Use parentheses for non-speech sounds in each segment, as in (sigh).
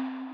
you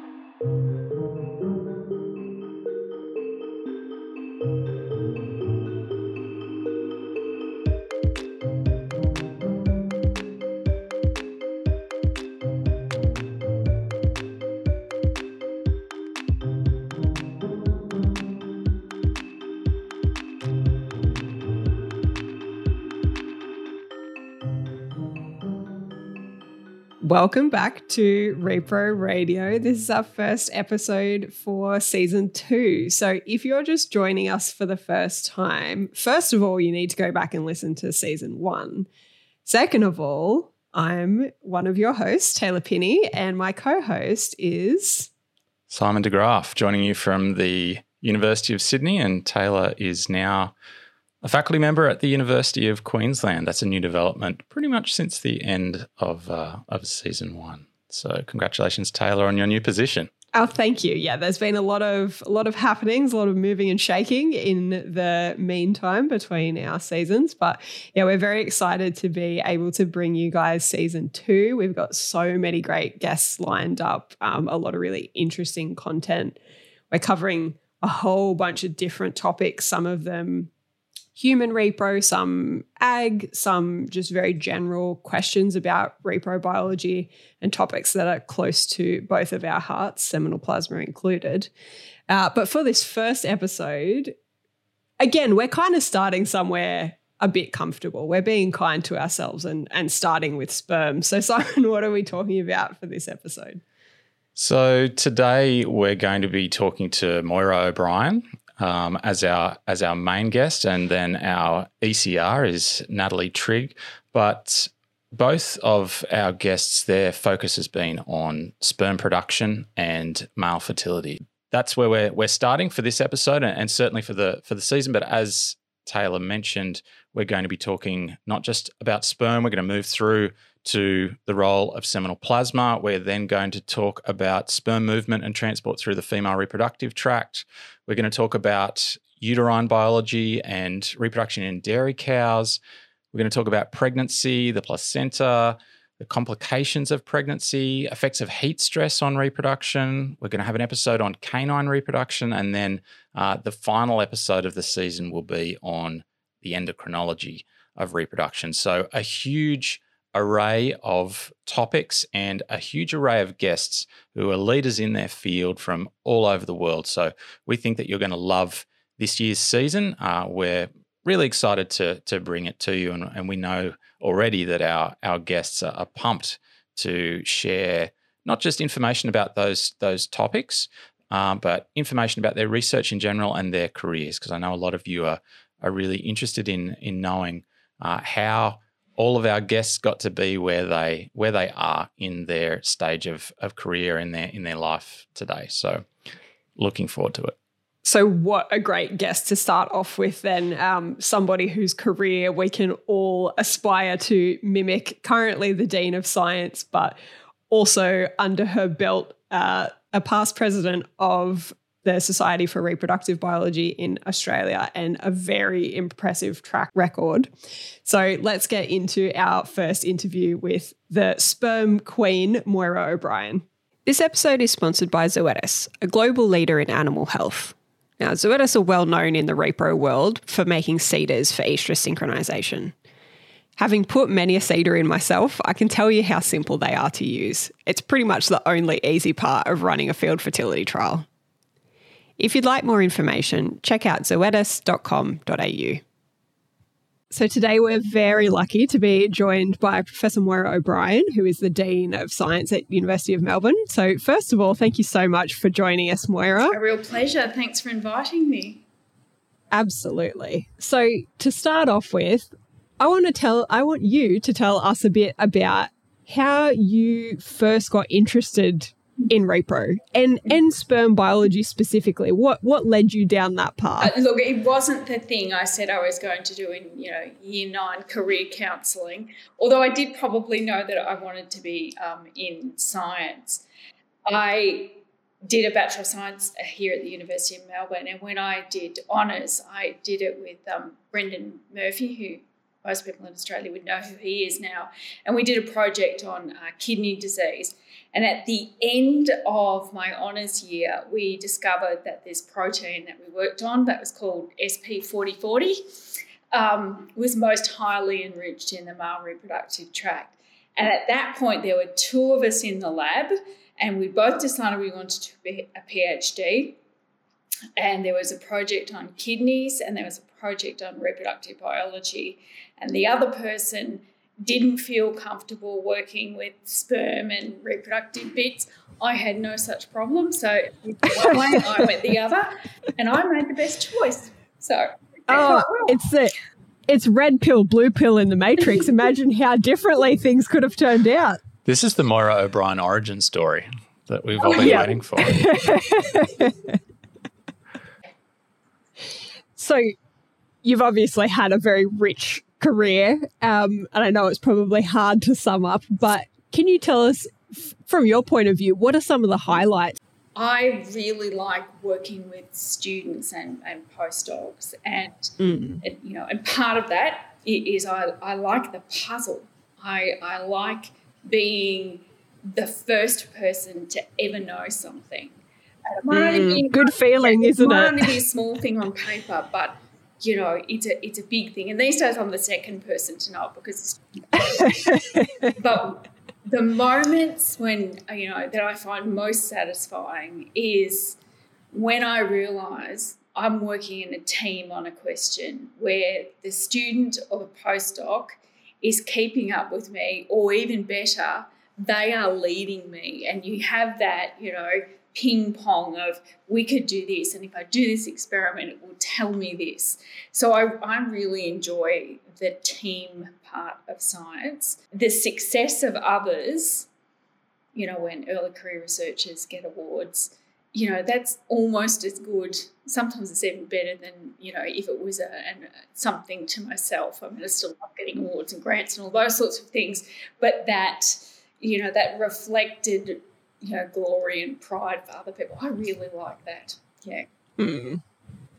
Welcome back to Repro Radio. This is our first episode for season two. So, if you're just joining us for the first time, first of all, you need to go back and listen to season one. Second of all, I'm one of your hosts, Taylor Pini, and my co host is Simon de Graaf, joining you from the University of Sydney. And Taylor is now a faculty member at the University of Queensland. That's a new development pretty much since the end of, uh, of season one. So congratulations, Taylor, on your new position. Oh, thank you. Yeah, there's been a lot of a lot of happenings, a lot of moving and shaking in the meantime between our seasons. But yeah, we're very excited to be able to bring you guys season two. We've got so many great guests lined up, um, a lot of really interesting content. We're covering a whole bunch of different topics. Some of them human repro, some ag, some just very general questions about repro biology and topics that are close to both of our hearts, seminal plasma included. Uh, but for this first episode, again, we're kind of starting somewhere a bit comfortable. We're being kind to ourselves and, and starting with sperm. So, Simon, (laughs) what are we talking about for this episode? So, today we're going to be talking to Moira O'Bryan um, as our as our main guest, and then our ECR is Natalie Trigg. But both of our guests, their focus has been on sperm production and male fertility. That's where we're we're starting for this episode, and certainly for the for the season. But as Taylor mentioned, we're going to be talking not just about sperm. We're going to move through to the role of seminal plasma. We're then going to talk about sperm movement and transport through the female reproductive tract. We're going to talk about uterine biology and reproduction in dairy cows. We're going to talk about pregnancy, the placenta, the complications of pregnancy, effects of heat stress on reproduction. We're going to have an episode on canine reproduction. And then uh, the final episode of the season will be on the endocrinology of reproduction. So, a huge array of topics and a huge array of guests who are leaders in their field from all over the world. So we think that you're going to love this year's season. Uh, we're really excited to to bring it to you, and, and we know already that our our guests are, are pumped to share not just information about those those topics, um, but information about their research in general and their careers. Because I know a lot of you are are really interested in in knowing uh, how all of our guests got to be where they where they are in their stage of, of career in their in their life today. So looking forward to it. So, what a great guest to start off with, then. Um, somebody whose career we can all aspire to mimic. Currently, the Dean of Science, but also under her belt, uh, a past president of the Society for Reproductive Biology in Australia and a very impressive track record. So let's get into our first interview with the sperm queen, Moira O'Bryan. This episode is sponsored by Zoetis, a global leader in animal health. Now, Zoetis are well known in the repro world for making CIDRs for estrus synchronization. Having put many a CIDR in myself, I can tell you how simple they are to use. It's pretty much the only easy part of running a field fertility trial. If you'd like more information, check out zoetis.com.au. So today we're very lucky to be joined by Professor Moira O'Bryan, who is the Dean of Science at University of Melbourne. So first of all, thank you so much for joining us, Moira. A real pleasure. Thanks for inviting me. Absolutely. So to start off with, I want to tell I want you to tell us a bit about how you first got interested in repro and and sperm biology specifically what what led you down that path uh, look it wasn't the thing i said i was going to do in you know year nine career counselling although i did probably know that i wanted to be um, in science i did a bachelor of science here at the university of melbourne and when i did honours i did it with um, brendan murphy who most people in Australia would know who he is now. And we did a project on uh, kidney disease. And at the end of my honours year, we discovered that this protein that we worked on, that was called SP4040, um, was most highly enriched in the male reproductive tract. And at that point, there were two of us in the lab, and we both decided we wanted to be a PhD. And there was a project on kidneys, and there was a project on reproductive biology. And the other person didn't feel comfortable working with sperm and reproductive bits. I had no such problem. So one (laughs) way, I went the other, and I made the best choice. So oh, it's the it's red pill, blue pill in the Matrix. (laughs) Imagine how differently things could have turned out. This is the Moira O'Bryan origin story that we've all oh, been yeah. waiting for. (laughs) so, you've obviously had a very rich career, um, and I know it's probably hard to sum up, but can you tell us, from your point of view, what are some of the highlights? I really like working with students and, and postdocs, and, mm. and you know, and part of that is I, I like the puzzle. I, I like being the first person to ever know something. Mm, good feeling, isn't it? It might only be a small thing on paper, but you know, it's a it's a big thing. And these days, I'm the second person to know it because. (laughs) but the moments when you know that I find most satisfying is when I realise I'm working in a team on a question where the student or the postdoc is keeping up with me, or even better, they are leading me, and you have that, you know, ping pong of we could do this, and if I do this experiment, it will tell me this. So I, I really enjoy the team part of science. The success of others, you know, when early career researchers get awards, you know, that's almost as good. Sometimes it's even better than, you know, if it was a, an, something to myself. I mean, I still love getting awards and grants and all those sorts of things, but that, you know, that reflected, you know, glory and pride for other people. I really like that. Yeah. Mm.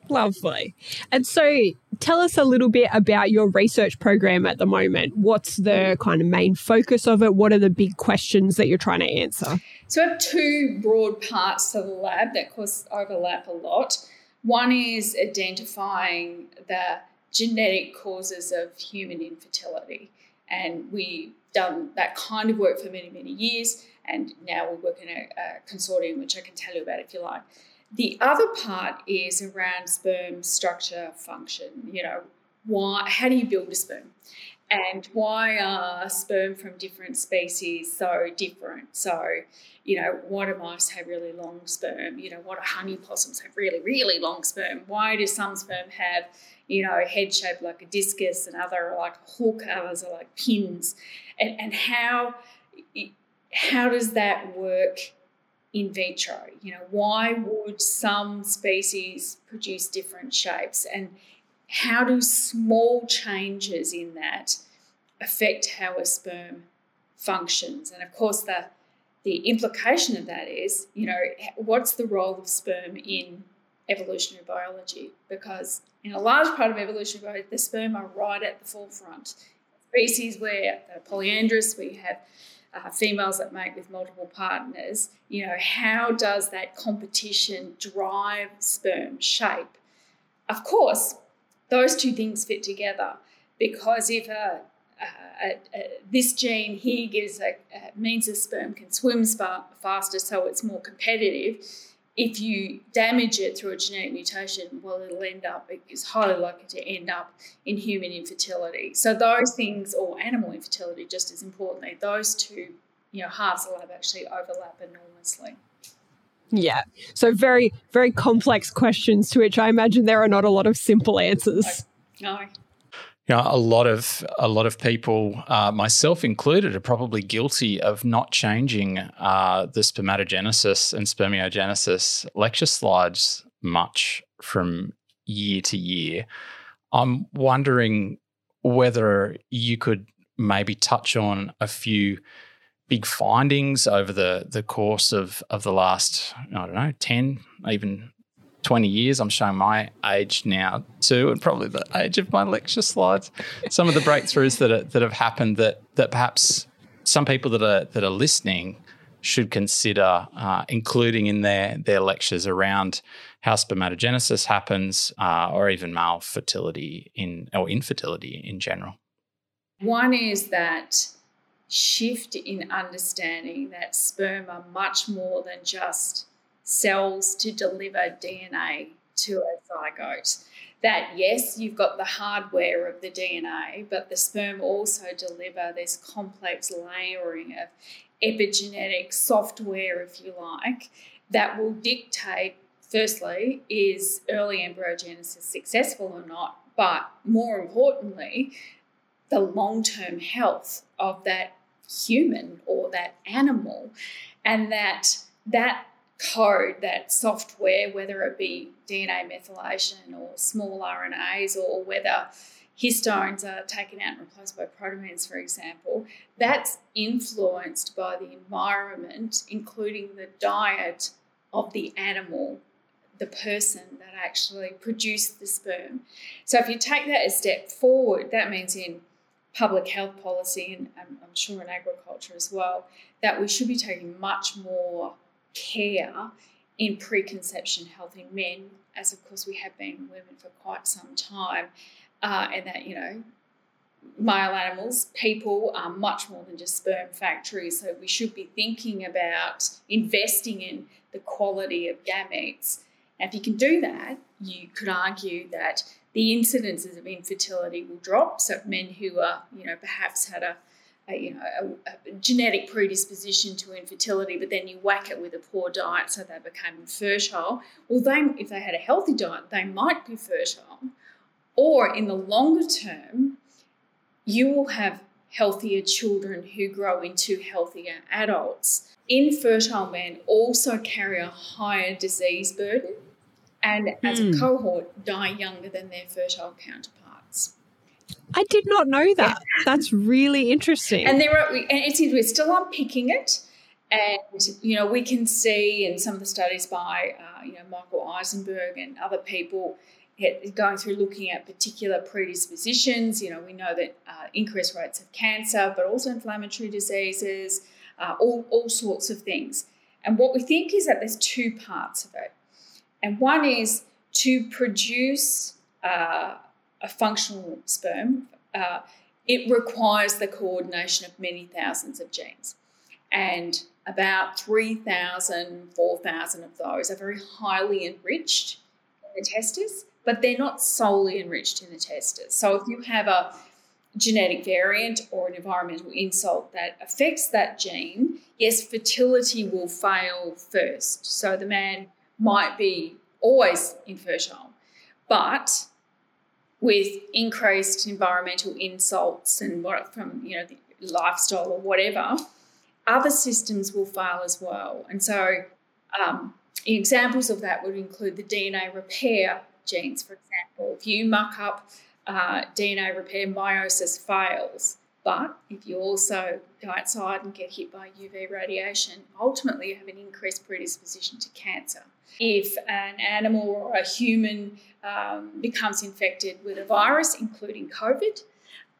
Lovely. And so tell us a little bit about your research program at the moment. What's the kind of main focus of it? What are the big questions that you're trying to answer? So I have two broad parts to the lab that, of course, overlap a lot. One is identifying the genetic causes of human infertility. And we've done that kind of work for many, many years. And now we work in a, a consortium, which I can tell you about if you like. The other part is around sperm structure function. You know, why? How do you build a sperm? And why are sperm from different species so different? So, you know, why do mice have really long sperm? You know, why do honey possums have really, really long sperm? Why do some sperm have, you know, head shaped like a discus and other are like a hook, others are like pins? And, and how, how does that work in vitro. You know, why would some species produce different shapes? And how do small changes in that affect how a sperm functions? And of course, the the implication of that is, you know, what's the role of sperm in evolutionary biology? Because in a large part of evolutionary biology, the sperm are right at the forefront. Species where they're polyandrous, we have uh, females that mate with multiple partners, you know, how does that competition drive sperm shape? Of course, those two things fit together because if a, a, a, this gene here gives a, means the sperm can swim faster, so it's more competitive if you damage it through a genetic mutation, well, it'll end up, it's highly likely to end up in human infertility. So those things, or animal infertility just as importantly, those two, you know, halves of the lab actually overlap enormously. Yeah. So very, very complex questions to which I imagine there are not a lot of simple answers. No. no you know, a lot of a lot of people, uh, myself included, are probably guilty of not changing uh, the spermatogenesis and spermiogenesis lecture slides much from year to year. I'm wondering whether you could maybe touch on a few big findings over the the course of of the last I don't know 10 even 20 years. I'm showing my age now too, and probably the age of my lecture slides. Some of the breakthroughs that are, that have happened that that perhaps some people that are that are listening should consider uh, including in their their lectures around how spermatogenesis happens, uh, or even male fertility in or infertility in general. One is that shift in understanding that sperm are much more than just cells to deliver DNA to a zygote. That yes, you've got the hardware of the DNA, but the sperm also deliver this complex layering of epigenetic software, if you like, that will dictate, firstly, is early embryogenesis successful or not, but more importantly, the long term health of that human or that animal, and that that code, that software, whether it be DNA methylation or small RNAs, or whether histones are taken out and replaced by proteins, for example, that's influenced by the environment, including the diet of the animal, the person that actually produced the sperm. So if you take that a step forward, that means in public health policy and um, I'm sure in agriculture as well, that we should be taking much more care in preconception health in men, as of course we have been women for quite some time, uh, and that, you know, male animals, people are much more than just sperm factories. So we should be thinking about investing in the quality of gametes. Now, if you can do that, you could argue that the incidences of infertility will drop. So men who are, you know, perhaps had a a, you know, a, a, genetic predisposition to infertility, but then you whack it with a poor diet, so they become infertile. Well, they, if they had a healthy diet, they might be fertile. Or in the longer term, you will have healthier children who grow into healthier adults. Infertile men also carry a higher disease burden and, as mm. a hmm. cohort, die younger than their fertile counterparts. I did not know that. Yeah. That's really interesting. And there are, and it's we're still unpicking it, and you know we can see in some of the studies by uh, you know Michael Eisenberg and other people going through looking at particular predispositions. You know we know that uh, increased rates of cancer, but also inflammatory diseases, uh, all all sorts of things. And what we think is that there's two parts of it, and one is to produce uh, a functional sperm, uh, it requires the coordination of many thousands of genes. And about 3,000, 4,000 of those are very highly enriched in the testes, but they're not solely enriched in the testes. So if you have a genetic variant or an environmental insult that affects that gene, yes, fertility will fail first. So the man might be always infertile, but with increased environmental insults and what from you know lifestyle or whatever, other systems will fail as well. And so, um, examples of that would include the DNA repair genes, for example. If you muck up uh, DNA repair, meiosis fails. But if you also go outside and get hit by UV radiation, ultimately you have an increased predisposition to cancer. If an animal or a human um, becomes infected with a virus, including COVID,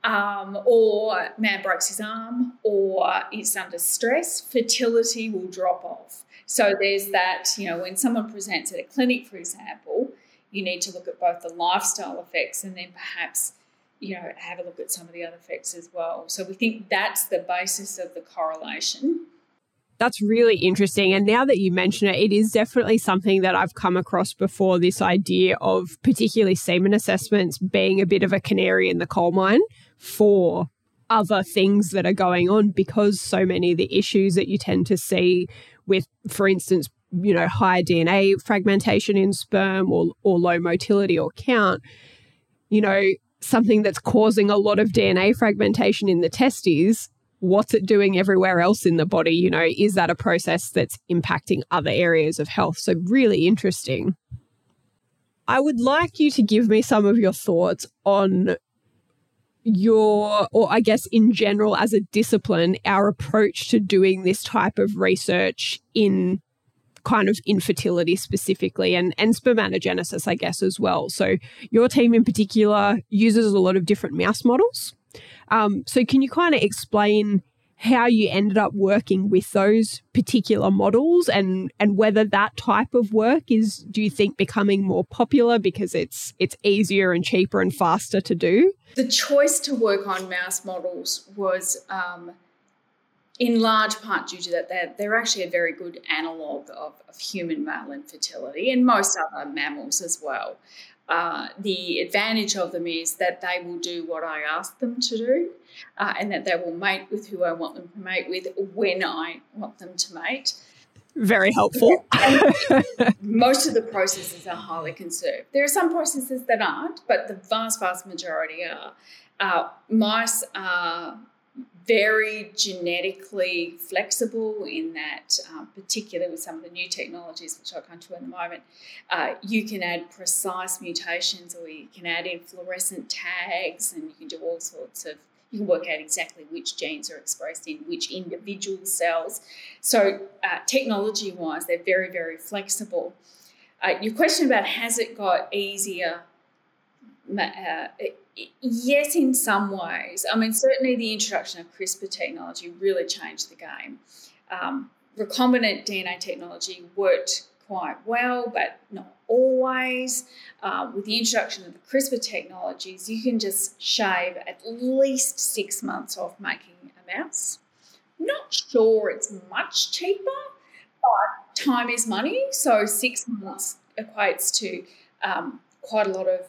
um, or man breaks his arm, or is under stress, fertility will drop off. So there's that, you know, when someone presents at a clinic, for example, you need to look at both the lifestyle effects and then perhaps you know, have a look at some of the other effects as well. So we think that's the basis of the correlation. That's really interesting. And now that you mention it, it is definitely something that I've come across before this idea of particularly semen assessments being a bit of a canary in the coal mine for other things that are going on because so many of the issues that you tend to see with, for instance, you know, high DNA fragmentation in sperm or, or low motility or count, you know, something that's causing a lot of DNA fragmentation in the testes, what's it doing everywhere else in the body? You know, is that a process that's impacting other areas of health? So, really interesting. I would like you to give me some of your thoughts on your, or I guess in general as a discipline, our approach to doing this type of research in kind of infertility specifically and, and spermatogenesis, I guess, as well. So, your team in particular uses a lot of different mouse models. Um, so, can you kind of explain how you ended up working with those particular models and and whether that type of work is do you think becoming more popular because it's it's easier and cheaper and faster to do? The choice to work on mouse models was um, in large part due to that they're, they're actually a very good analog of, of human male infertility and most other mammals as well uh, the advantage of them is that they will do what I ask them to do, uh, and that they will mate with who I want them to mate with when I want them to mate. Very helpful. most of the (laughs) processes are highly conserved. There are some processes that aren't, but the vast, vast majority are. Uh, mice are very genetically flexible in that, um, particularly with some of the new technologies, which I'll come to in a moment, uh, you can add precise mutations or you can add in fluorescent tags and you can do all sorts of, you can work out exactly which genes are expressed in which individual cells. So, uh, technology wise, they're very, very flexible. Uh, your question about has it got easier? Uh, yes, in some ways. I mean, certainly the introduction of CRISPR technology really changed the game. Um, recombinant DNA technology worked quite well, but not always. Uh, with the introduction of the CRISPR technologies, you can just shave at least six months off making a mouse. Not sure it's much cheaper, but time is money. So six months equates to um, quite a lot of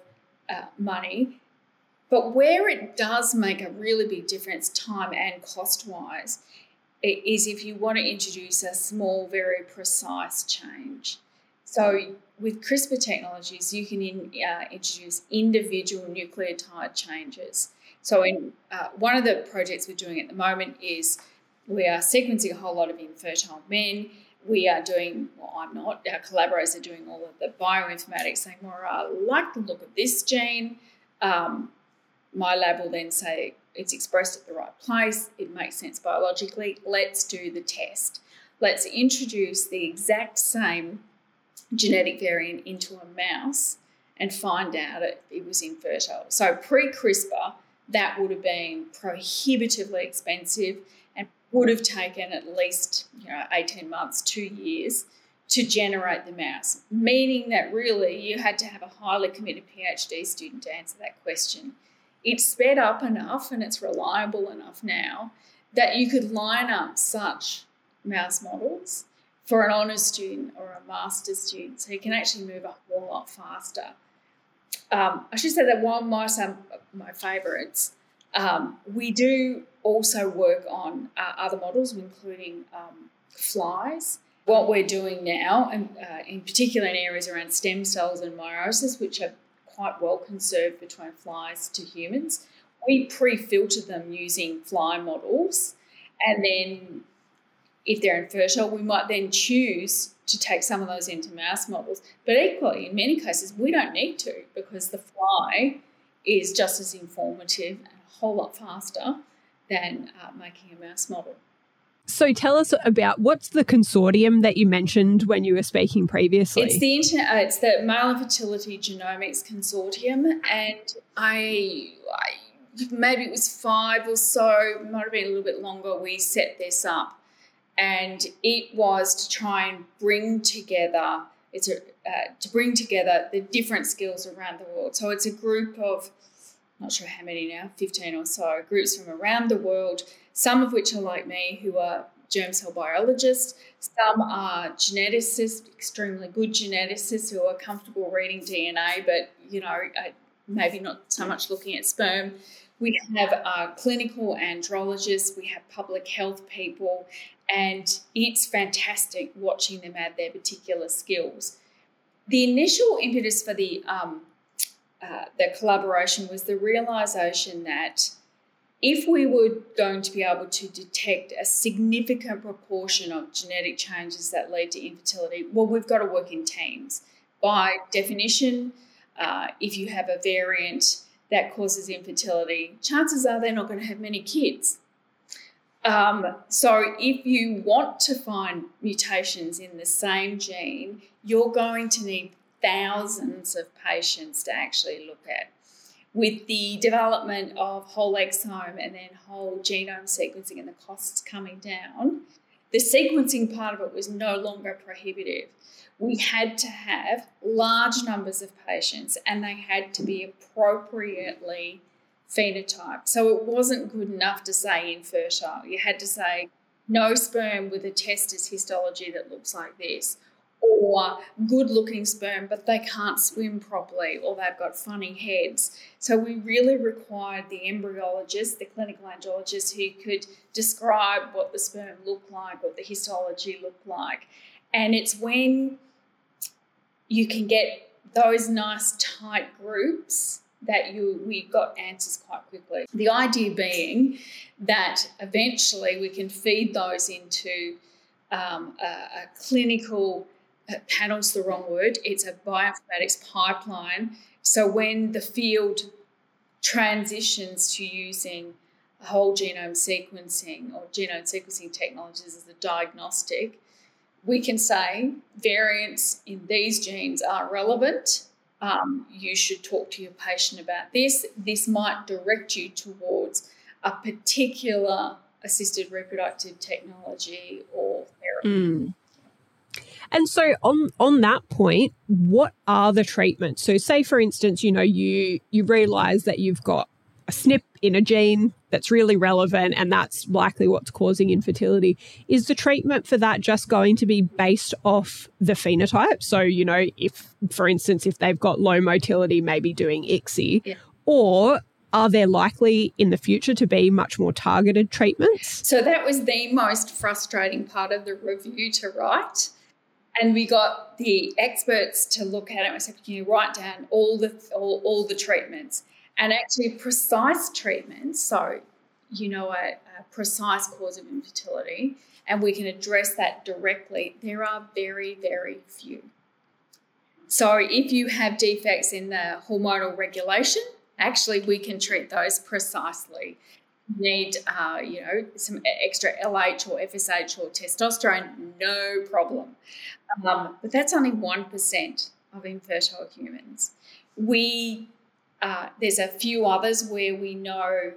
uh, money. But where it does make a really big difference, time and cost wise, is if you want to introduce a small, very precise change. So, with CRISPR technologies, you can in, uh, introduce individual nucleotide changes. So, in uh, one of the projects we're doing at the moment is we are sequencing a whole lot of infertile men. We are doing, well, I'm not, our collaborators are doing all of the bioinformatics, saying, well, I like the look of this gene. Um, my lab will then say it's expressed at the right place, it makes sense biologically, let's do the test. Let's introduce the exact same genetic variant into a mouse and find out it, it was infertile. So pre CRISPR, that would have been prohibitively expensive would have taken at least you know 18 months, two years to generate the mouse, meaning that really you had to have a highly committed PhD student to answer that question it's sped up enough and it's reliable enough now that you could line up such mouse models for an honours student or a master's student. So you can actually move a whole lot faster. Um, I should say that one mice are my favourites, um, we do also work on uh, other models, including um, flies. What we're doing now, and uh, in particular in areas around stem cells and meiosis, which are quite well conserved between flies to humans. We pre filter them using fly models, and then if they're infertile, we might then choose to take some of those into mouse models. But equally, in many cases, we don't need to because the fly is just as informative whole lot faster than uh, making a mouse model. So tell us about what's the consortium that you mentioned when you were speaking previously? It's the internet. Uh, it's the Male Infertility Genomics Consortium, and I, I, maybe it was five or so, might have been a little bit longer. We set this up, and it was to try and bring together. It's a, uh, to bring together the different skills around the world. So it's a group of, not sure how many now, fifteen or so groups from around the world some of which are like me, who are germ cell biologists. Some are geneticists, extremely good geneticists who are comfortable reading DNA, but you know, maybe not so much looking at sperm. We have clinical andrologists, we have public health people, and it's fantastic watching them add their particular skills. The initial impetus for the um, uh, the collaboration was the realization that if we were going to be able to detect a significant proportion of genetic changes that lead to infertility, well, we've got to work in teams. By definition, uh, if you have a variant that causes infertility, chances are they're not going to have many kids. Um, so, if you want to find mutations in the same gene, you're going to need thousands of patients to actually look at. With the development of whole exome and then whole genome sequencing and the costs coming down, the sequencing part of it was no longer prohibitive. We had to have large numbers of patients and they had to be appropriately phenotyped. So it wasn't good enough to say infertile. You had to say no sperm with a testis histology that looks like this, or good looking sperm, but they can't swim properly, or they've got funny heads. So we really required the embryologist, the clinical andrologist, who could describe what the sperm looked like, what the histology looked like. And it's when you can get those nice tight groups that you we got answers quite quickly. The idea being that eventually we can feed those into um, a, a, clinical panel's the wrong word. It's a bioinformatics pipeline. So when the field transitions to using whole genome sequencing or genome sequencing technologies as a diagnostic, we can say variants in these genes are relevant. Um, you should talk to your patient about this. This might direct you towards a particular assisted reproductive technology or therapy. Mm. And so on on that point, what are the treatments? So say for instance, you know, you you realize that you've got a SNP in a gene that's really relevant and that's likely what's causing infertility. Is the treatment for that just going to be based off the phenotype? So, you know, if for instance, if they've got low motility, maybe doing ICSI, yeah. or are there likely in the future to be much more targeted treatments? So that was the most frustrating part of the review to write and we got the experts to look at it. We said, "Can you write down all the all, all the treatments and actually precise treatments?" So, you know, a, a precise cause of infertility, and we can address that directly. There are very, very few. So, if you have defects in the hormonal regulation, actually, we can treat those precisely need, uh, you know, some extra LH or FSH or testosterone, no problem. Um, but that's only 1% of infertile humans. We, uh, there's a few others where we know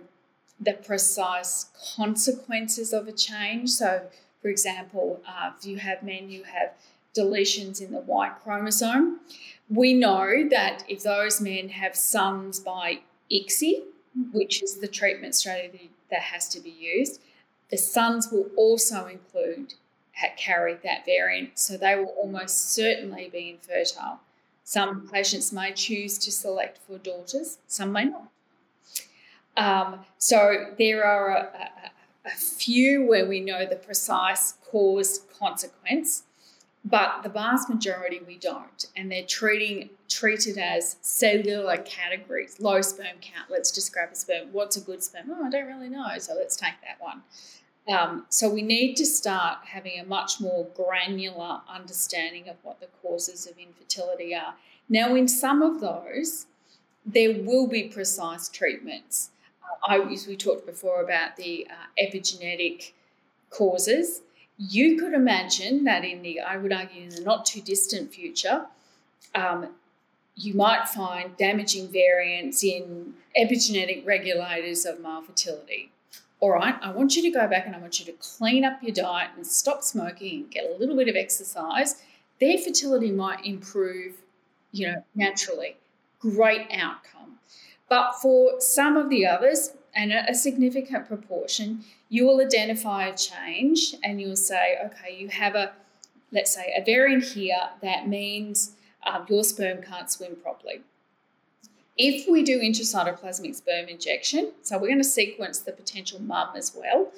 the precise consequences of a change. So, for example, uh, if you have men who have deletions in the Y chromosome, we know that if those men have sons by ICSI, which is the treatment strategy that has to be used. The sons will also include carry that variant, so they will almost certainly be infertile. Some patients may choose to select for daughters, some may not. Um, so there are a, a, a few where we know the precise cause consequence but the vast majority we don't. And they're treating treated as cellular categories low sperm count let's just grab a sperm what's a good sperm? Oh i don't really know so let's take that one. Um, so we need to start having a much more granular understanding of what the causes of infertility are. Now in some of those there will be precise treatments. Uh, I, as we talked before about the uh, epigenetic causes you could imagine that in the, I would argue, in the not too distant future, um, you might find damaging variants in epigenetic regulators of male fertility. All right, I want you to go back and I want you to clean up your diet and stop smoking and get a little bit of exercise. Their fertility might improve, you know, naturally. Great outcome. But for some of the others, and a significant proportion, you will identify a change and you'll say, okay, you have a, let's say, a variant here that means um, your sperm can't swim properly. If we do intracytoplasmic sperm injection, so we're going to sequence the potential mum as well.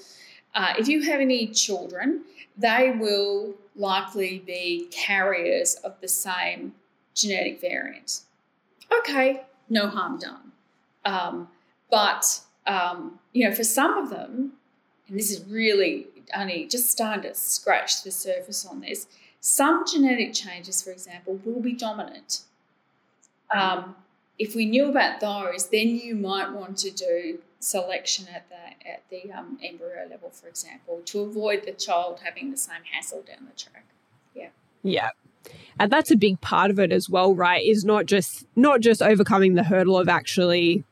Uh, if you have any children, they will likely be carriers of the same genetic variant. Okay, no harm done. Um, but um, you know, for some of them, this is really only just starting to scratch the surface on this, some genetic changes, for example, will be dominant. Um, if we knew about those, then you might want to do selection at the at the um, embryo level, for example, to avoid the child having the same hassle down the track. Yeah. Yeah. And that's a big part of it as well, right? Is not just not just overcoming the hurdle of actually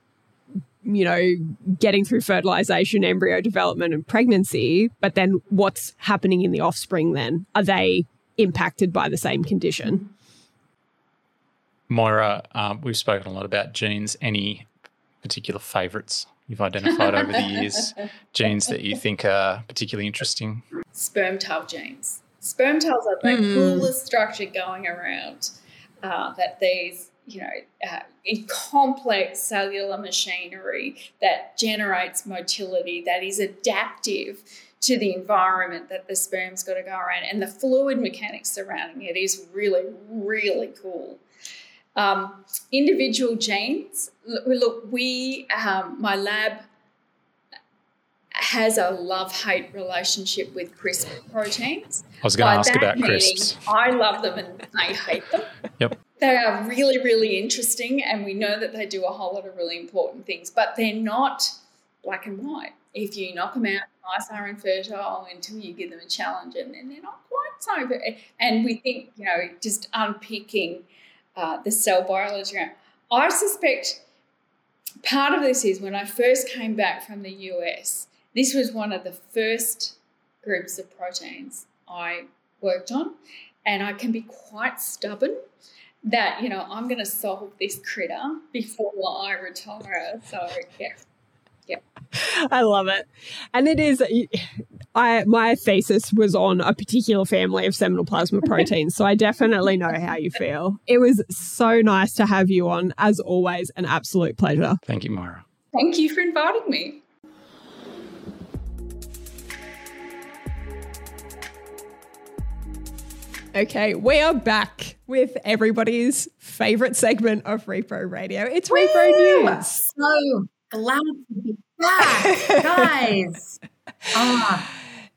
you know, getting through fertilization, embryo development, and pregnancy, but then what's happening in the offspring then? Are they impacted by the same condition? Moira, um, we've spoken a lot about genes. Any particular favorites you've identified over the years? (laughs) Genes that you think are particularly interesting? Sperm tail genes. Sperm tails are the mm. coolest structure going around. Uh, that these you know, uh, complex cellular machinery that generates motility, that is adaptive to the environment that the sperm's got to go around, and the fluid mechanics surrounding it is really, really cool. Um, individual genes. Look, we, um, my lab has a love hate relationship with CRISP proteins. I was going to ask about crisps. I love them and I hate them. Yep. They are really, really interesting, and we know that they do a whole lot of really important things, but they're not black and white. If you knock them out, mice are infertile until you give them a challenge, and then they're not quite so. And we think, you know, just unpicking uh, the cell biology. I suspect part of this is when I first came back from the US, this was one of the first groups of proteins I worked on, and I can be quite stubborn that you know I'm going to solve this critter before I retire. So yeah. Yeah. I love it. And it is I my thesis was on a particular family of seminal plasma (laughs) proteins, so I definitely know how you feel. It was so nice to have you on as always, an absolute pleasure. Thank you, Moira. Thank you for inviting me. Okay, we are back with everybody's favorite segment of Repro Radio. It's Woo! Repro News. So glad to be back, guys. (laughs) Ah.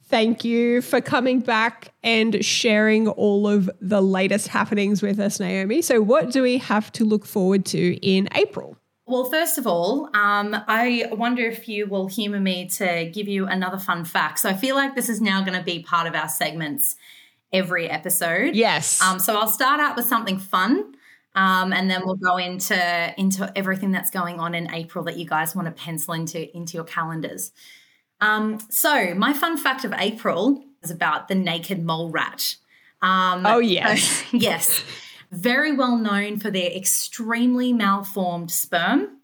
Thank you for coming back and sharing all of the latest happenings with us, Naomi. So, what do we have to look forward to in April? Well, first of all, um, I wonder if you will humor me to give you another fun fact. So, I feel like this is now going to be part of our segments every episode. Yes. Um, so I'll start out with something fun. Um, and then we'll go into into everything that's going on in April that you guys want to pencil into into your calendars. Um, so my fun fact of April is about the naked mole rat. Um, oh yes, (laughs) yes, very well known for their extremely malformed sperm,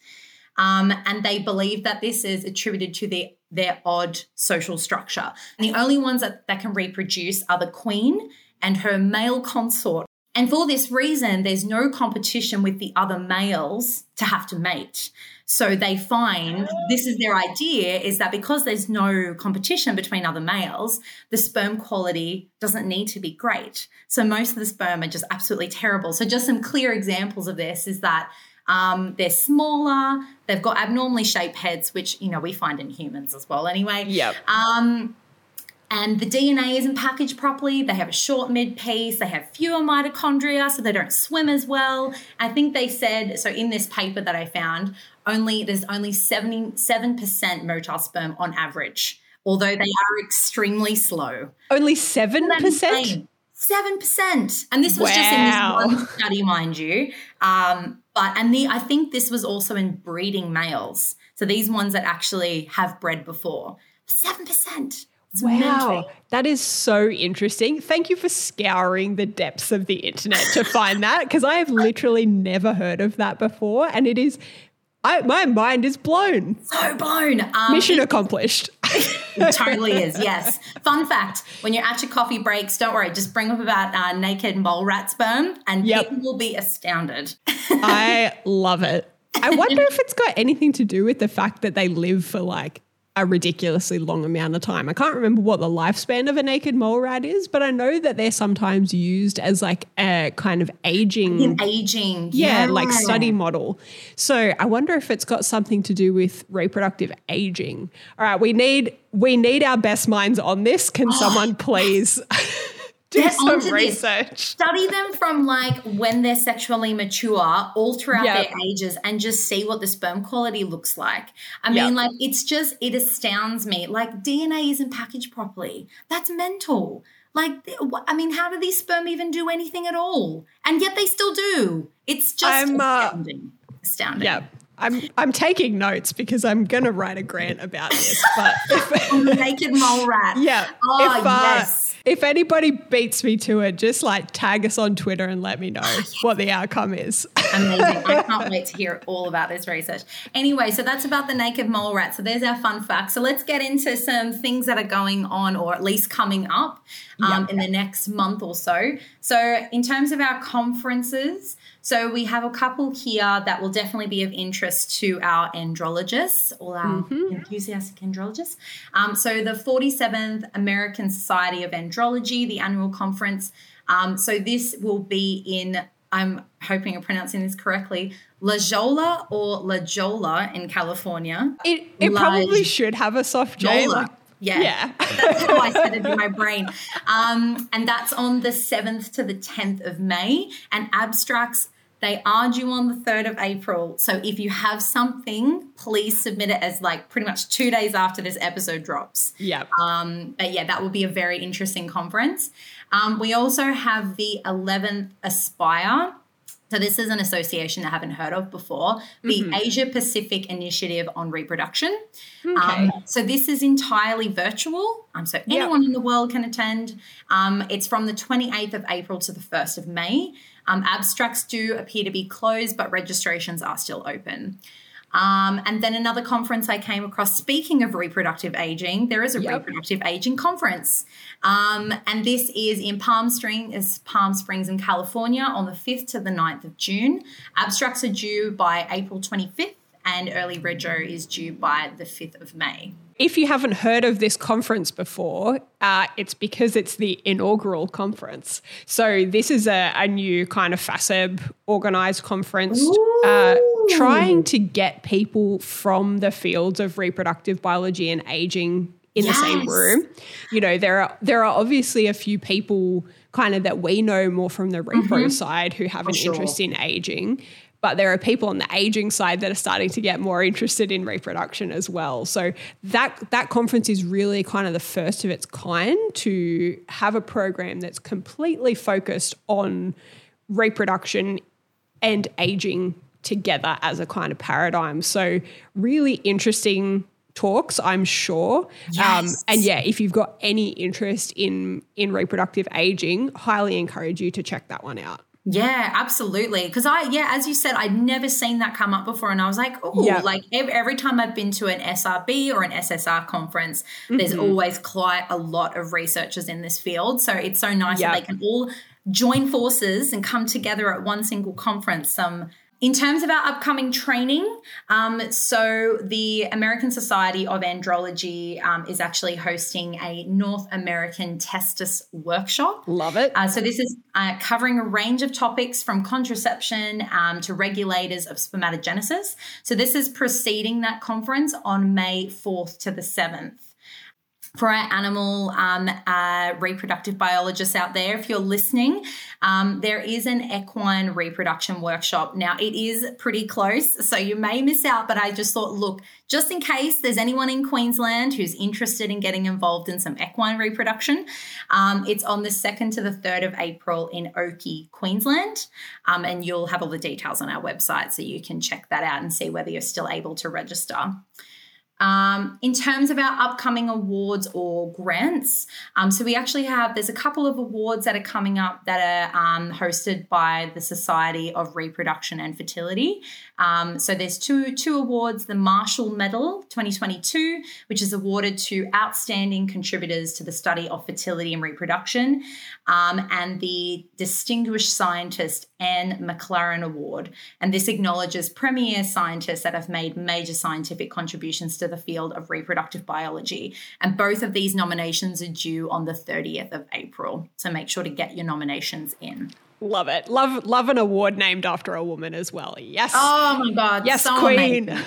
um, and they believe that this is attributed to their their odd social structure. And the only ones that, that can reproduce are the queen and her male consort. And for this reason, there's no competition with the other males to have to mate. So they find this is their idea is that because there's no competition between other males, the sperm quality doesn't need to be great. So most of the sperm are just absolutely terrible. So just some clear examples of this is that um, they're smaller. They've got abnormally shaped heads, which you know we find in humans as well. Anyway. Yep. Um, and the DNA isn't packaged properly. They have a short mid piece. They have fewer mitochondria, so they don't swim as well. I think they said so in this paper that I found. Only there's only seventy seven percent motile sperm on average, although they are extremely slow. Only seven percent. Seven percent, and this was wow. just in this one study, mind you. Um, but and the I think this was also in breeding males. So these ones that actually have bred before. 7%. wow, that is so interesting. Thank you for scouring the depths of the internet to find that because I have literally never heard of that before. And it is, I, my mind is blown. So blown. Um, Mission accomplished. (laughs) it totally is, yes. Fun fact when you're at your coffee breaks, don't worry, just bring up about uh, naked mole rat sperm and yep. people will be astounded. I love it. I (laughs) wonder if it's got anything to do with the fact that they live for like a ridiculously long amount of time. I can't remember what the lifespan of a naked mole rat is, but I know that they're sometimes used as like a kind of aging, An aging, yeah, yeah, like study model. So I wonder if it's got something to do with reproductive aging. All right, we need we need our best minds on this. Can (gasps) someone please? Do Get some onto this. research. Study them from like when they're sexually mature all throughout Yep. their ages and just see what the sperm quality looks like. I Yep. mean, like, it's just, it astounds me. Like, DNA isn't packaged properly. That's mental. Like, I mean, how do these sperm even do anything at all? And yet they still do. It's just I'm, uh, astounding. astounding. Yeah. I'm I'm taking notes because I'm gonna write a grant about this. But (laughs) if, naked mole rat. yeah, Oh, if, uh, yes. if anybody beats me to it, just like tag us on Twitter and let me know what the outcome is. Amazing. I (laughs) can't wait to hear all about this research. Anyway, so that's about the naked mole rat. So there's our fun fact. So let's get into some things that are going on or at least coming up um, in the next month or so. So, in terms of our conferences, so we have a couple here that will definitely be of interest to our andrologists, all our enthusiastic andrologists. Um, so, the 47th American Society of Andrology, the annual conference. Um, so, this will be in, I'm hoping I'm pronouncing this correctly, La Jolla or La Jolla in California. It it Large probably should have a soft J. Like, Yeah. yeah. (laughs) That's how I said it in my brain. Um, and that's on the 7th to the 10th of May. And abstracts, they are due on the 3rd of April. So if you have something, please submit it as like pretty much two days after this episode drops. yeah. Um, but yeah, that will be a very interesting conference. Um, we also have the 11th Aspire. So this is an association I haven't heard of before, the Asia Pacific Initiative on Reproduction. Um, so this is entirely virtual. Um, so anyone in the world can attend. Um, it's from the 28th of April to the 1st of May. Um, abstracts do appear to be closed, but registrations are still open. Um, and then another conference I came across, speaking of reproductive aging, there is a Yep. reproductive aging conference. Um, and this is in Palm Springs, is Palm Springs in California on the 5th to the 9th of June. Abstracts are due by April 25th and early rego is due by the 5th of May. If you haven't heard of this conference before, uh, it's because it's the inaugural conference. So this is a, a new kind of FASEB organized conference, uh, trying to get people from the fields of reproductive biology and aging in the same room. You know, there are there are obviously a few people kind of that we know more from the repro side who have an sure. interest in aging. But there are people on the aging side that are starting to get more interested in reproduction as well. So that that conference is really kind of the first of its kind to have a program that's completely focused on reproduction and aging together as a kind of paradigm. So really interesting talks, I'm sure. Um, Yes. and yeah, if you've got any interest in in reproductive aging, highly encourage you to check that one out. Yeah, absolutely. Because I, yeah, as you said, I'd never seen that come up before, and I was like, oh, Yeah. like every, every time I've been to an SRB or an SSR conference, there's Mm-hmm. always quite a lot of researchers in this field. So it's so nice Yeah. that they can all join forces and come together at one single conference. Um, in terms of our upcoming training, um, so the American Society of Andrology um, is actually hosting a North American testis workshop. Love it. Uh, so this is uh, covering a range of topics from contraception um, to regulators of spermatogenesis. So this is preceding that conference on May 4th to the 7th. For our animal um, uh, reproductive biologists out there, if you're listening, um, there is an equine reproduction workshop. Now, it is pretty close, so you may miss out, but I just thought, look, just in case there's anyone in Queensland who's interested in getting involved in some equine reproduction, um, it's on the 2nd to the 3rd of April in Oakey, Queensland. Um, and you'll have all the details on our website so you can check that out and see whether you're still able to register. Um, in terms of our upcoming awards or grants, um, so we actually have there's a couple of awards that are coming up that are um, hosted by the Society of Reproduction and Fertility. Um, so there's two two awards: the Marshall Medal 2022, which is awarded to outstanding contributors to the study of fertility and reproduction, um, and the Distinguished Scientist Anne McLaren Award. And this acknowledges premier scientists that have made major scientific contributions to the field of reproductive biology. And both of these nominations are due on the 30th of April. So make sure to get your nominations in. Love it. Love love an award named after a woman as well. Yes. Oh my God. yes, so queen. amazing.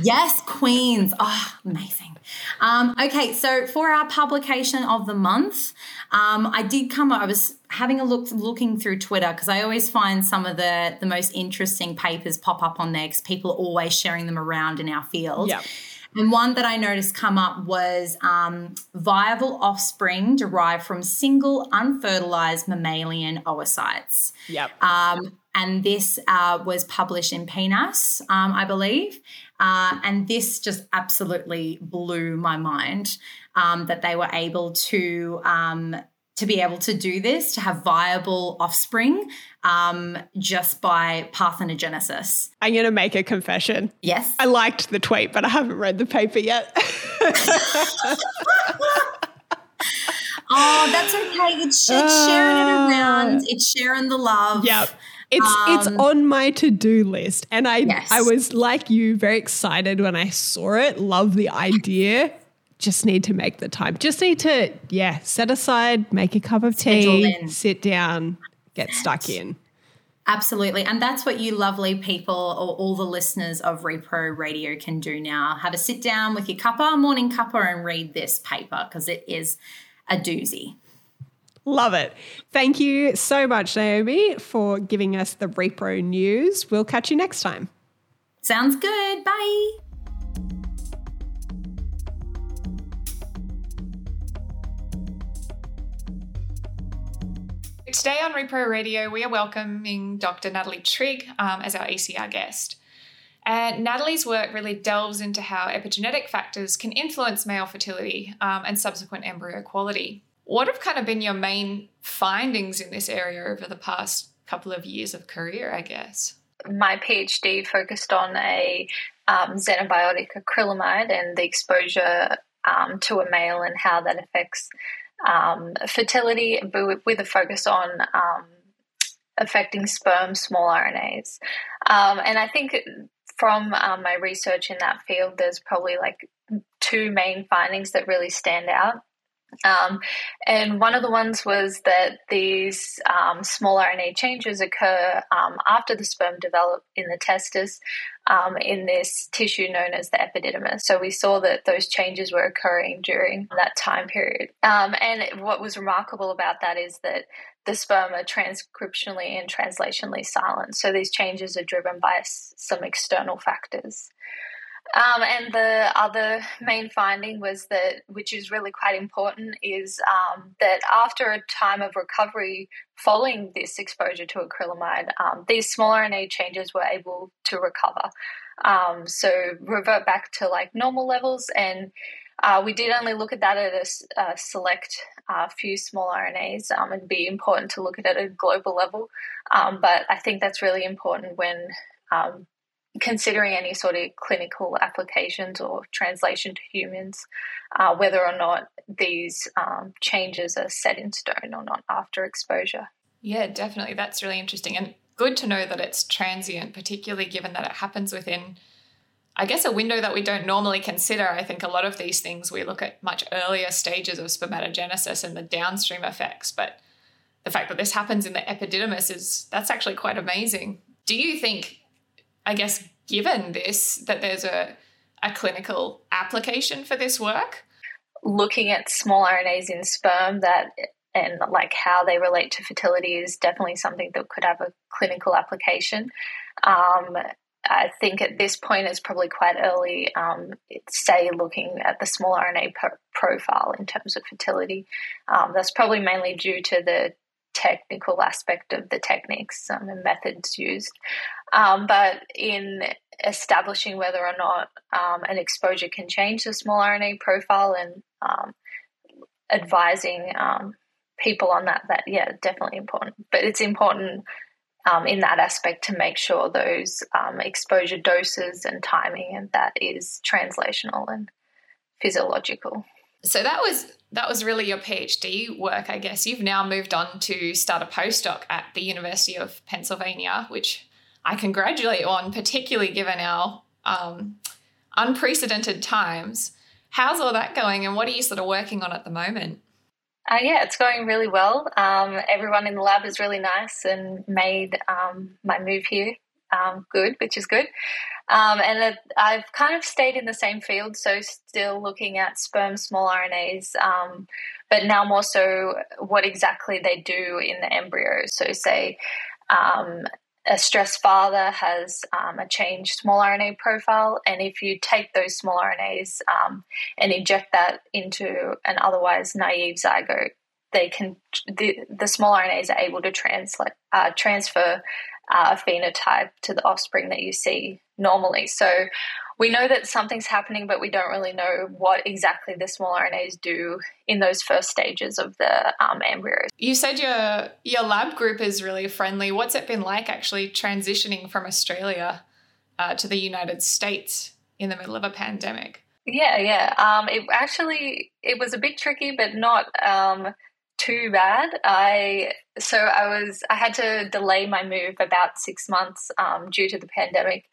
Yes, Queens. Oh, amazing. Um, okay, so for our publication of the month, um, I did come. I was having a look, looking through Twitter because I always find some of the the most interesting papers pop up on there because people are always sharing them around in our field. Yeah. And one that I noticed come up was um, viable offspring derived from single unfertilized mammalian oocytes. Yep. Um, and this uh, was published in PNAS, um, I believe. Uh, and this just absolutely blew my mind um, that they were able to um, to be able to do this, to have viable offspring um, just by parthenogenesis. I'm going to make a confession. Yes. I liked the tweet, but I haven't read the paper yet. (laughs) (laughs) oh, that's okay. It's, it's sharing it around. It's sharing the love. Yep. It's it's Um, on my to-do list. And I Yes. I was like you, very excited when I saw it. Love the idea. Just need to make the time. Just need to, yeah, set aside, make a cup of tea, sit down, get stuck in. Absolutely. And that's what you lovely people or all the listeners of Repro Radio can do now. Have a sit down with your cuppa, morning cuppa, and read this paper because it is a doozy. Love it. Thank you so much, Naomi, for giving us the Repro news. We'll catch you next time. Sounds good. Bye. Today on Repro Radio, we are welcoming Dr. Natalie Trigg um, as our ECR guest. And Natalie's work really delves into how epigenetic factors can influence male fertility um, and subsequent embryo quality. What have kind of been your main findings in this area over the past couple of years of career, I guess? my PhD focused on a um, xenobiotic acrylamide and the exposure um, to a male and how that affects um, fertility, but with- a focus on um, affecting sperm small RNAs. Um, and I think from um, my research in that field, there's probably like two main findings that really stand out. Um, and one of the ones was that these um, small RNA changes occur um, after the sperm develop in the testis um, in this tissue known as the epididymis. So we saw that those changes were occurring during that time period. Um, and what was remarkable about that is that the sperm are transcriptionally and translationally silent. So these changes are driven by some external factors. Um, and the other main finding was that, which is really quite important, is um, that after a time of recovery following this exposure to acrylamide, um, these small RNA changes were able to recover. Um, so revert back to like normal levels. And uh, we did only look at that at a, select uh, few small RNAs. Um, it'd be important to look at it at a global level. Um, but I think that's really important when um, considering any sort of clinical applications or translation to humans, uh, whether or not these um, changes are set in stone or not after exposure. Yeah, definitely. That's really interesting. And good to know that it's transient, particularly given that it happens within, I guess, a window that we don't normally consider. I think a lot of these things we look at much earlier stages of spermatogenesis and the downstream effects. But the fact that this happens in the epididymis is that's actually quite amazing. Do you think, I guess, given this, that there's a, a clinical application for this work? Looking at small RNAs in sperm that and like how they relate to fertility is definitely something that could have a clinical application. Um, I think at this point it's probably quite early. Um, say looking at the small RNA pro- profile in terms of fertility, um, that's probably mainly due to the technical aspect of the techniques um, and methods used. Um, but in establishing whether or not um, an exposure can change the small RNA profile and um, advising um, people on that, that yeah, definitely important. But it's important um, in that aspect to make sure those um, exposure doses and timing and that is translational and physiological. So that was that was really your PhD work, I guess. You've now moved on to start a postdoc at the University of Pennsylvania, which I congratulate you on, particularly given our um, unprecedented times. How's all that going, and what are you sort of working on at the moment? Uh, yeah, it's going really well. Um, everyone in the lab is really nice and made um, my move here um, good, which is good. Um, and I've kind of stayed in the same field, so still looking at sperm small RNAs, um, but now more so what exactly they do in the embryo. So, say um, a stressed father has um, a changed small RNA profile, and if you take those small RNAs um, and inject that into an otherwise naive zygote, they can the, the small RNAs are able to uh, transfer uh, phenotype to the offspring that you see normally. So we know that something's happening, but we don't really know what exactly the small RNAs do in those first stages of the um, embryos. You said your your lab group is really friendly. What's it been like actually transitioning from Australia uh, to the United States in the middle of a pandemic? Yeah, yeah. Um, it actually it was a bit tricky, but not um, too bad. I so I was I had to delay my move about six months um, due to the pandemic.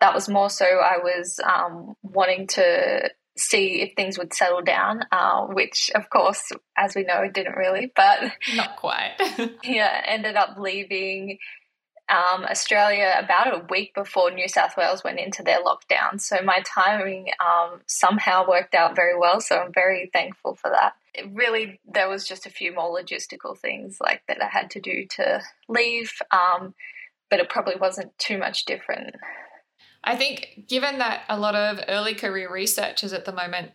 That was more so I was um, wanting to see if things would settle down, uh, which of course, as we know, it didn't really. But not quite. (laughs) (laughs) yeah, ended up leaving um, Australia about a week before New South Wales went into their lockdown. So my timing um, somehow worked out very well. So I'm very thankful for that. It really, there was just a few more logistical things like that I had to do to leave, um, but it probably wasn't too much different. I think, given that a lot of early career researchers at the moment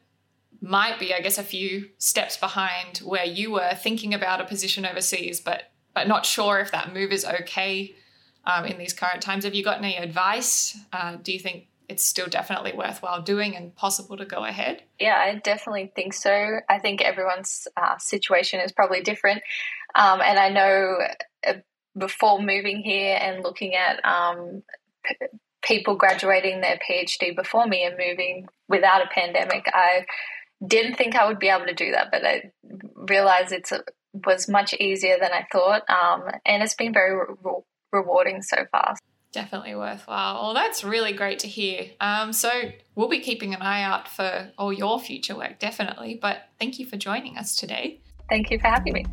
might be, I guess, a few steps behind where you were thinking about a position overseas, but but not sure if that move is okay um, in these current times. Have you got any advice? Uh, do you think it's still definitely worthwhile doing and possible to go ahead? Yeah, I definitely think so. I think everyone's uh, situation is probably different. Um, and I know uh, before moving here and looking at um, p- people graduating their PhD before me and moving without a pandemic, I didn't think I would be able to do that, but I realized it was much easier than I thought. Um, and it's been very re- rewarding so far. Definitely worthwhile. Well, that's really great to hear. Um, so we'll be keeping an eye out for all your future work, definitely. But thank you for joining us today. Thank you for having me.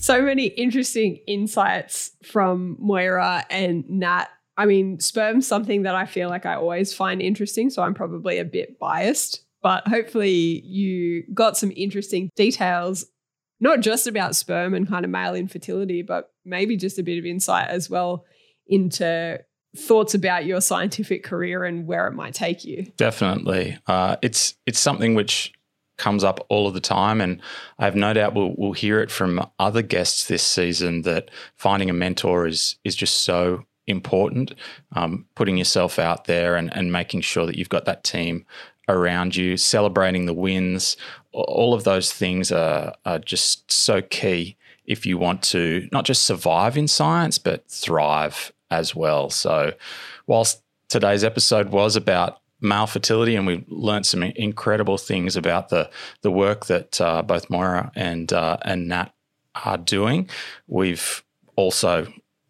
So many interesting insights from Moira and Nat. I mean, sperm's something that I feel like I always find interesting, so I'm probably a bit biased but hopefully you got some interesting details, not just about sperm and kind of male infertility, but maybe just a bit of insight as well into thoughts about your scientific career and where it might take you. Definitely, uh, it's it's something which comes up all of the time, and I have no doubt we'll, we'll hear it from other guests this season that finding a mentor is is just so important. Um, putting yourself out there and, and making sure that you've got that team around you, celebrating the wins. All of those things are, are just so key if you want to not just survive in science, but thrive as well. So, whilst today's episode was about male fertility, and we learned some incredible things about the the work that uh, both Moira and uh, and Nat are doing. We've also,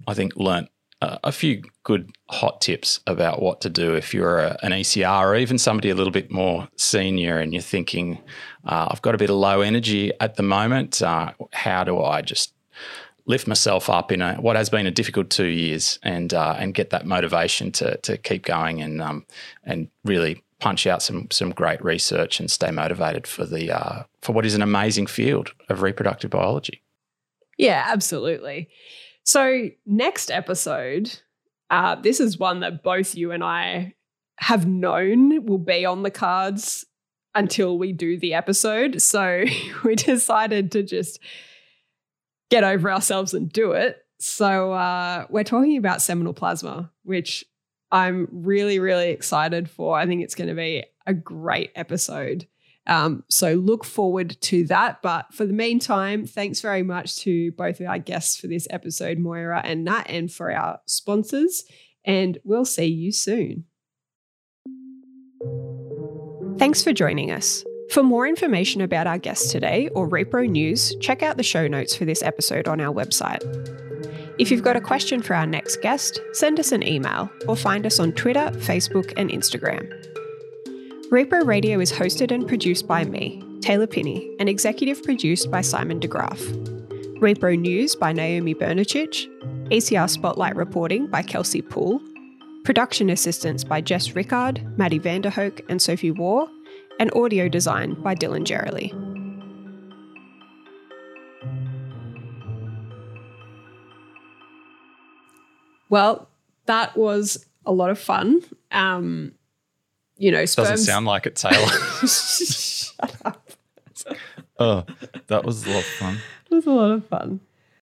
I think, learnt a few good hot tips about what to do if you're a, an ECR or even somebody a little bit more senior and you're thinking, uh, I've got a bit of low energy at the moment. Uh, how do I just lift myself up in a, what has been a difficult two years and uh, and get that motivation to to keep going and um, and really punch out some some great research and stay motivated for the uh, for what is an amazing field of reproductive biology. Yeah, absolutely. So, next episode, uh, this is one that both you and I have known will be on the cards until we do the episode. So, (laughs) we decided to just get over ourselves and do it. So, uh, we're talking about seminal plasma, which I'm really, really excited for. I think it's going to be a great episode. Um, so look forward to that. But for the meantime, thanks very much to both of our guests for this episode, Moira and Nat, and for our sponsors. And we'll see you soon. Thanks for joining us. For more information about our guests today or Repro news, check out the show notes for this episode on our website. If you've got a question for our next guest, send us an email or find us on Twitter, Facebook, and Instagram. Repro Radio is hosted and produced by me, Taylor Pini, and executive produced by Simon de Graaf. Repro News by Naomi Bernecic, ECR Spotlight reporting by Kelsey Poole, production assistance by Jess Rickard, Maddie Vanderhoek, and Sophie War, and audio design by Dylan Jerrely. Well, that was a lot of fun. Um, you know, sperms. Doesn't sound like it, Taylor. (laughs) (laughs) Shut up. oh, that was a lot of fun. It was a lot of fun.